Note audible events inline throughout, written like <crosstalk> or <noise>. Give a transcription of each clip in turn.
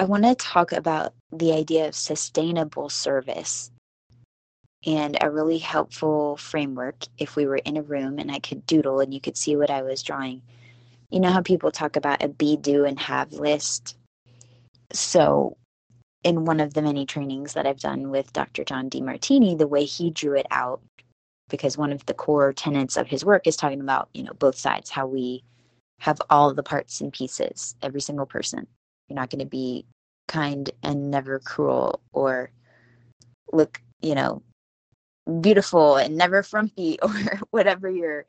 I want to talk about the idea of sustainable service and a really helpful framework if we were in a room and I could doodle and you could see what I was drawing. You know how people talk about a be, do, and have list? So, in one of the many trainings that I've done with Dr. John Demartini, the way he drew it out, because one of the core tenets of his work is talking about, you know, both sides, how we have all the parts and pieces, every single person. You're not going to be kind and never cruel or look, you know, beautiful and never <laughs> frumpy <laughs> or whatever your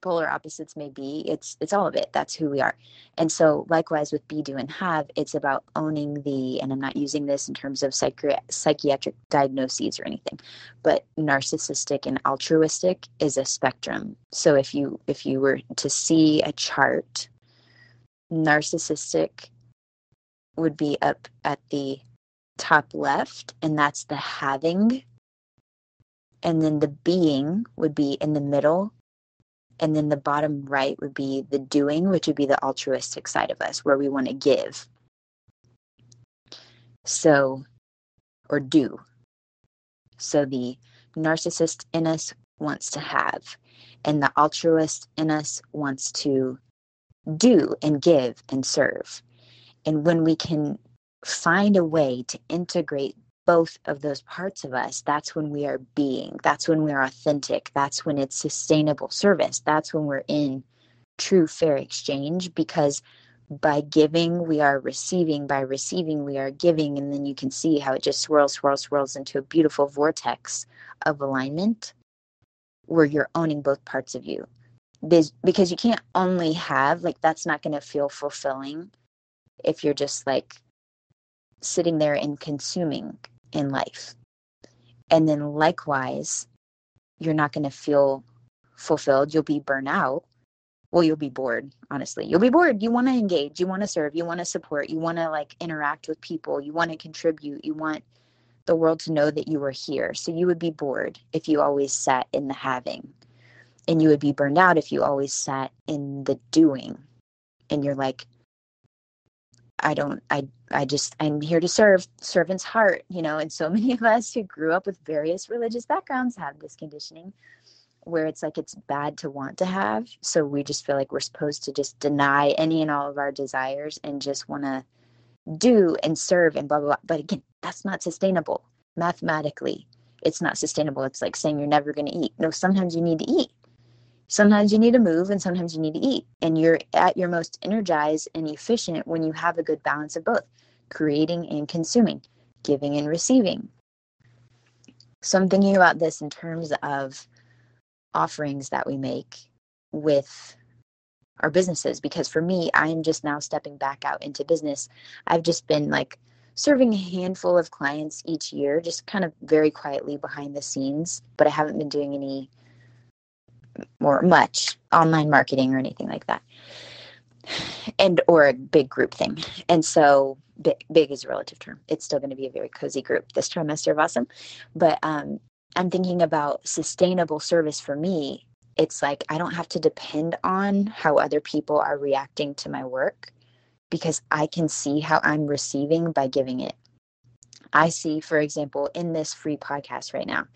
polar opposites may be. It's it's all of it. That's who we are. And so likewise with be do and have it's about owning the and i'm not using this in terms of psychi- psychiatric diagnoses or anything but narcissistic and altruistic is a spectrum. So if you if you were to see a chart narcissistic would be up at the top left and that's the having. And then the being would be in the middle. And then the bottom right would be the doing which would be the altruistic side of us where we want to give. So or do. So the narcissist in us wants to have and the altruist in us wants to do and give and serve and when we can find a way to integrate both of those parts of us, that's when we are being, that's when we're authentic, that's when it's sustainable service, that's when we're in true fair exchange because by giving we are receiving by receiving we are giving and then you can see how it just swirls swirls swirls into a beautiful vortex of alignment where you're owning both parts of you. Because you can't only have like that's not going to feel fulfilling if you're just like sitting there and consuming in life. And then likewise, you're not going to feel fulfilled. You'll be burnt out. Well, you'll be bored, honestly. You'll be bored. You want to engage, you want to serve, you want to support, you want to like interact with people, you want to contribute, you want the world to know that you were here. So you would be bored if you always sat in the having. And you would be burned out if you always sat in the doing. And you're like, I don't I I just I'm here to serve servant's heart, you know, and so <laughs> many of us who grew up with various religious backgrounds have this conditioning where it's like it's bad to want to have. So we just feel like we're supposed to just deny any and all of our desires and just want to do and serve and blah blah blah. But again, that's not sustainable mathematically. It's not sustainable. It's like saying you're never going to eat. No, sometimes you need to eat sometimes you need to move and sometimes you need to eat. And you're at your most energized and efficient when you have a good balance of both creating and consuming, giving and receiving. So I'm thinking about this in terms of offerings that we make with our businesses because for me, I'm just now stepping back out into business. I've just been like serving a handful of clients each year, just kind of very quietly behind the scenes, but I haven't been doing any or much online marketing or anything like that. And or a big group thing. And so big, big is a relative term. It's still going to be a very cozy group this trimester of awesome. But um, i'm thinking about sustainable service for me. It's like i don't have to depend on how other people are reacting to my work because i can see how i'm receiving by giving it. I see for example in this free podcast right now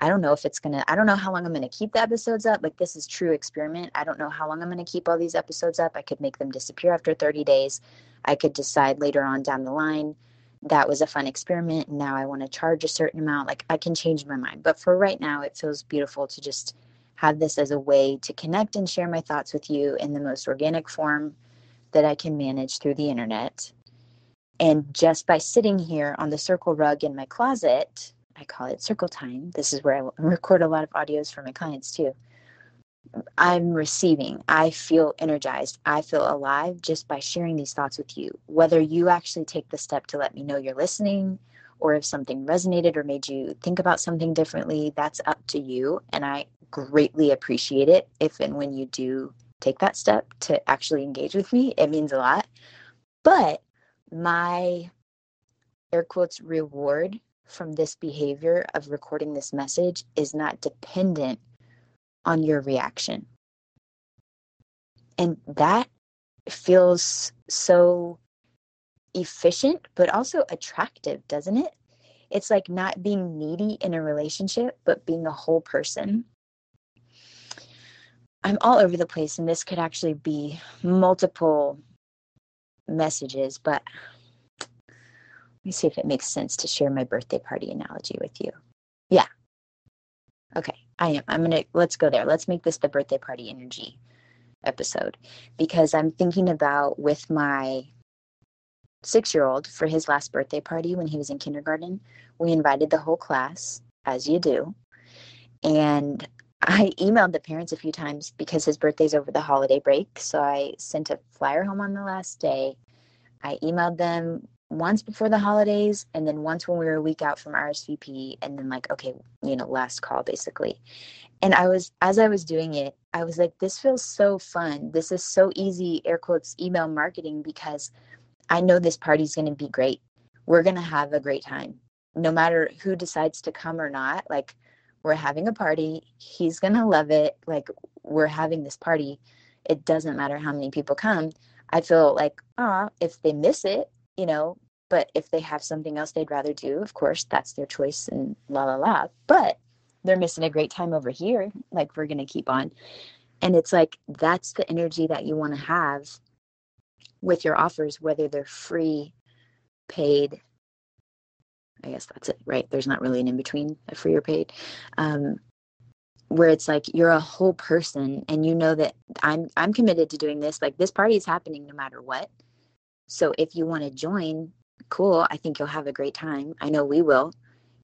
I don't know if it's going to, I don't know how long I'm going to keep the episodes up. Like, this is true experiment. I don't know how long I'm going to keep all these episodes up. I could make them disappear after 30 days. I could decide later on down the line that was a fun experiment. And now I want to charge a certain amount. Like, I can change my mind. But for right now, it feels beautiful to just have this as a way to connect and share my thoughts with you in the most organic form that I can manage through the internet. And just by sitting here on the circle rug in my closet, I call it circle time. This is where I <laughs> record a lot of audios for my clients too. I'm receiving. I feel energized. I feel alive just by sharing these thoughts with you. Whether you actually take the step to let me know you're listening or if something resonated or made you think about something differently, that's up to you. And I greatly appreciate it if and when you do take that step to actually engage with me. It means a lot. But my air quotes reward from this behavior of recording this message is not dependent on your reaction. And that feels so efficient but also attractive, doesn't it? It's like not being needy in a relationship, but being a whole person. I'm all over the place, and this could actually be multiple messages, but me see if it makes sense to share my birthday party analogy with you. Yeah. Okay, I am. I'm to, let's go there. Let's make this the birthday party energy episode because I'm thinking about with my six year old for his last birthday party when he was in kindergarten. We invited the whole class, as you do. And I emailed the parents a few times because his birthday's over the holiday break. So I sent a flyer home on the last day. I emailed them once before the holidays and then once when we were a week out from RSVP and then like okay, you know, last call basically. And I was as I was doing it, I was like this feels so fun. This is so easy air quotes email marketing because I know this party's going to be great. We're going to have a great time. No matter who decides to come or not, like we're having a party. He's going to love it. Like we're having this party. It doesn't matter how many people come. I feel like, ah, if they miss it, you know, but if they have something else they'd rather do, of course, that's their choice and la la la. But they're missing a great time over here. Like we're going to keep on. And it's like, that's the energy that you want to have with your offers, whether they're free, paid. I guess that's it, right? There's not really an in between a free or paid. Um, where it's like you're a whole person and you know that I'm I'm committed to doing this. Like this party is happening no matter what. So if you want to join, cool. I think you'll have a great time. I know we will.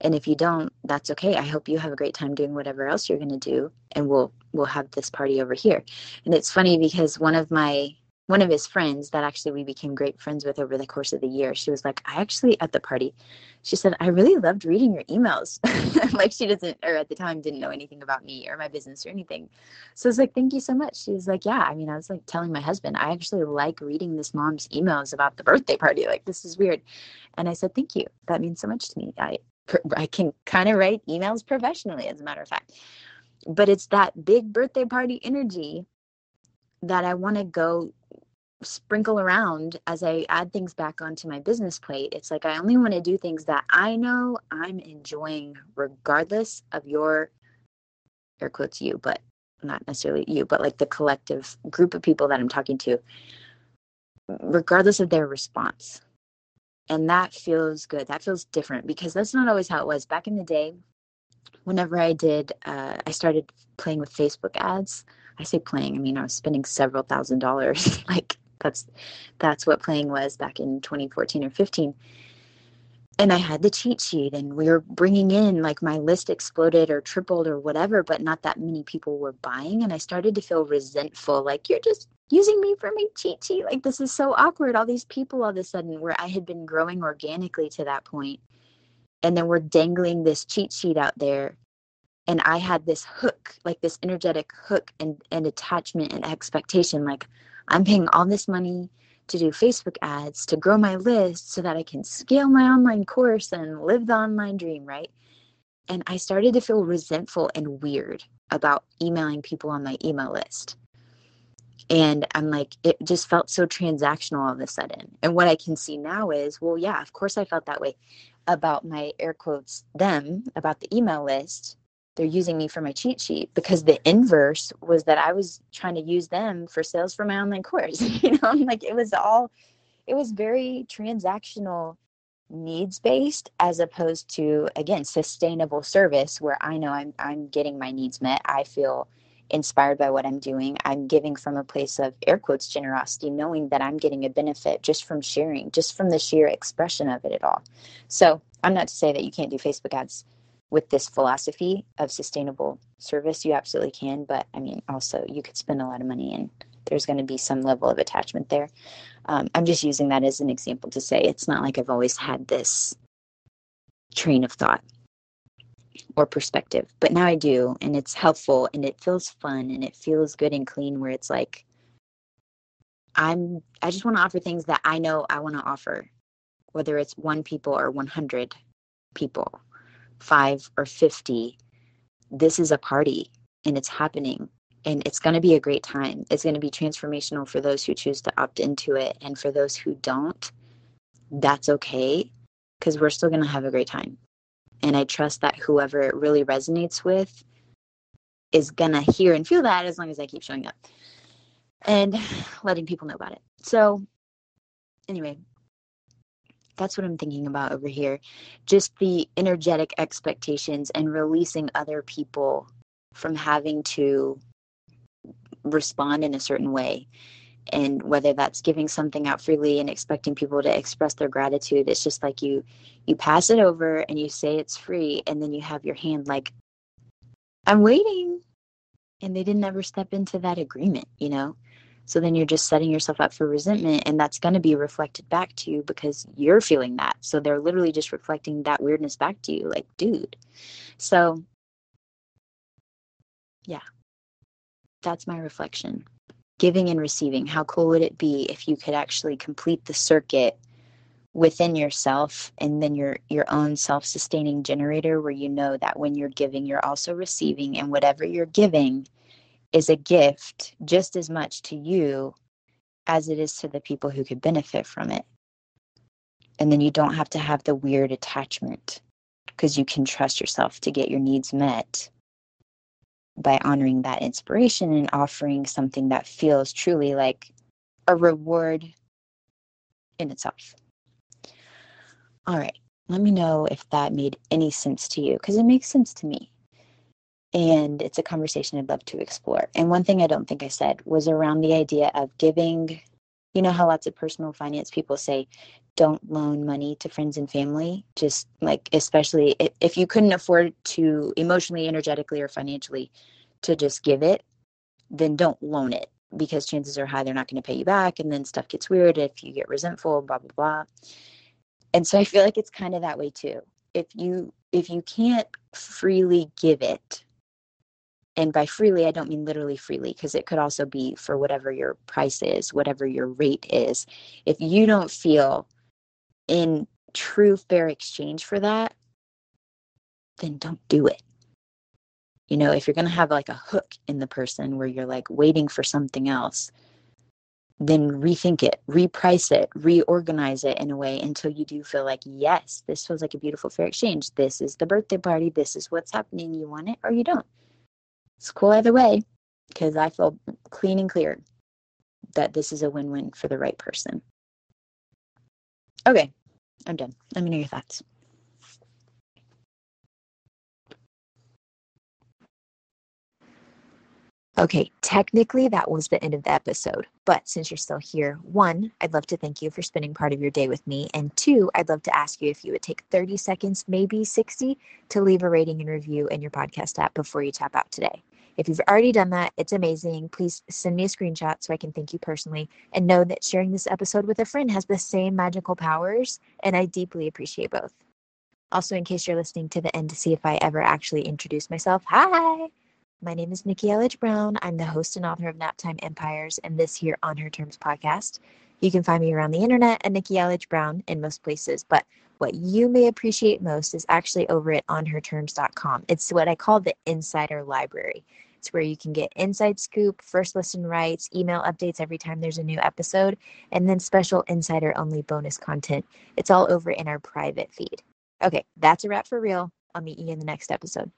And if you don't, that's okay. I hope you have a great time doing whatever else you're going to do and we'll we'll have this party over here. And it's funny because one of my one of his friends that actually we became great friends with over the course of the year she was like i actually at the party she said i really loved reading your emails. <laughs> Like she doesn't or at the time didn't know anything about me or my business or anything. So i was like thank you so much. She was like yeah i mean i was like telling my husband i actually like reading this mom's emails about the birthday party. Like this is weird. And i said thank you. That means so much to me. I i can kind of write emails professionally as a matter of fact. But it's that big birthday party energy that I want to go sprinkle around as I add things back onto my business plate. It's like I only want to do things that I know I'm enjoying, regardless of your air quotes you, but not necessarily you, but like the collective group of people that I'm talking to, regardless of their response. And that feels good. That feels different because that's not always how it was. Back in the day, whenever I did, uh, I started playing with Facebook ads. I say playing, I mean, I was spending several thousand dollars <laughs> like that's that's what playing was back in 2014 or 15 and i had the cheat sheet and we were bringing in like my list exploded or tripled or whatever but not that many people were buying and i started to feel resentful like you're just using me for my cheat sheet. Like this is so awkward. All these people all of a sudden where i had been growing organically to that point and then we're dangling this cheat sheet out there and i had this hook like this energetic hook and, and attachment and expectation like I'm paying all this money to do Facebook ads to grow my list so that I can scale my online course and live the online dream, right? And I started to feel resentful and weird about emailing people on my email list. And I'm like, it just felt so transactional all of a sudden. And what I can see now is, well, yeah, of course I felt that way about my air quotes, them, about the email list they're using me for my cheat sheet because the inverse was that I was trying to use them for sales for my online course. <laughs> you know, I'm like it was all, it was very transactional needs based as opposed to again sustainable service where I know I'm I'm getting my needs met. I feel inspired by what I'm doing. I'm giving from a place of air quotes generosity, knowing that I'm getting a benefit just from sharing, just from the sheer expression of it at all. So I'm not to say that you can't do Facebook ads with this philosophy of sustainable service, you absolutely can. But I mean, also, you could spend a lot of money and there's going to be some level of attachment there. Um, I'm just using that as an example to say it's not like I've always had this train of thought or perspective, but now I do, and it's helpful and it feels fun and it feels good and clean where it's like, I'm, I just want to offer things that I know I want to offer, whether it's one people or 100 people five or 50 this is a party and it's happening and it's going to be a great time it's going to be transformational for those who choose to opt into it and for those who don't that's okay because we're still going to have a great time. And I trust that whoever it really resonates with is going to hear and feel that as long as I keep showing up and <sighs> letting people know about it. So, anyway, that's what I'm thinking about over here. Just the energetic expectations and releasing other people from having to respond in a certain way. And whether that's giving something out freely and expecting people to express their gratitude, it's just like you you pass it over and you say it's free and then you have your hand like I'm waiting. And they didn't ever step into that agreement, you know? So then you're just setting yourself up for resentment, and that's going to be reflected back to you because you're feeling that. So they're literally just reflecting that weirdness back to you, like, dude. So, yeah, that's my reflection. Giving and receiving. How cool would it be if you could actually complete the circuit within yourself and then your your own self-sustaining generator where you know that when you're giving you're also receiving and whatever you're giving is a gift just as much to you as it is to the people who could benefit from it. And then you don't have to have the weird attachment because you can trust yourself to get your needs met by honoring that inspiration and offering something that feels truly like a reward in itself. All right, let me know if that made any sense to you because it makes sense to me and it's a conversation I'd love to explore. And one thing I don't think I said was around the idea of giving. You know how lots of personal finance people say, don't loan money to friends and family. Just like, especially if, you couldn't afford to emotionally, energetically, or financially to just give it, then don't loan it because chances are high they're not going to pay you back. And then stuff gets weird if you get resentful, blah, blah, blah. And so I feel like it's kind of that way too. If you if you can't freely give it and by freely i don't mean literally freely because it could also be for whatever your price is whatever your rate is. If you don't feel in true fair exchange for that then don't do it. You know if you're going to have like a hook in the person where you're like waiting for something else then rethink it reprice it reorganize it in a way until you do feel like yes this feels like a beautiful fair exchange. This is the birthday party. This is what's happening. You want it or you don't it's cool either way because I feel clean and clear that this is a win win for the right person. Okay, I'm done. Let me know your thoughts. Okay, technically that was the end of the episode, but since you're still here, one, I'd love to thank you for spending part of your day with me, and two, I'd love to ask you if you would take 30 seconds, maybe 60, to leave a rating and review in your podcast app before you tap out today. If you've already done that, it's amazing. Please send me a screenshot so I can thank you personally and know that sharing this episode with a friend has the same magical powers, and I deeply appreciate both. Also, in case you're listening to the end to see if I ever actually introduce myself, hi! My name is Nikki Elledge Brown. I'm the host and author of Naptime Empires and this here On Her Terms podcast. You can find me around the internet at Nikki Elledge Brown in most places, but what you may appreciate most is actually over at onherterms.com. It's what I call the insider library. It's where you can get inside scoop, first listen rights, email updates every time there's a new episode, and then special insider only bonus content. It's all over in our private feed. Okay, that's a wrap for real. I'll meet you in the next episode.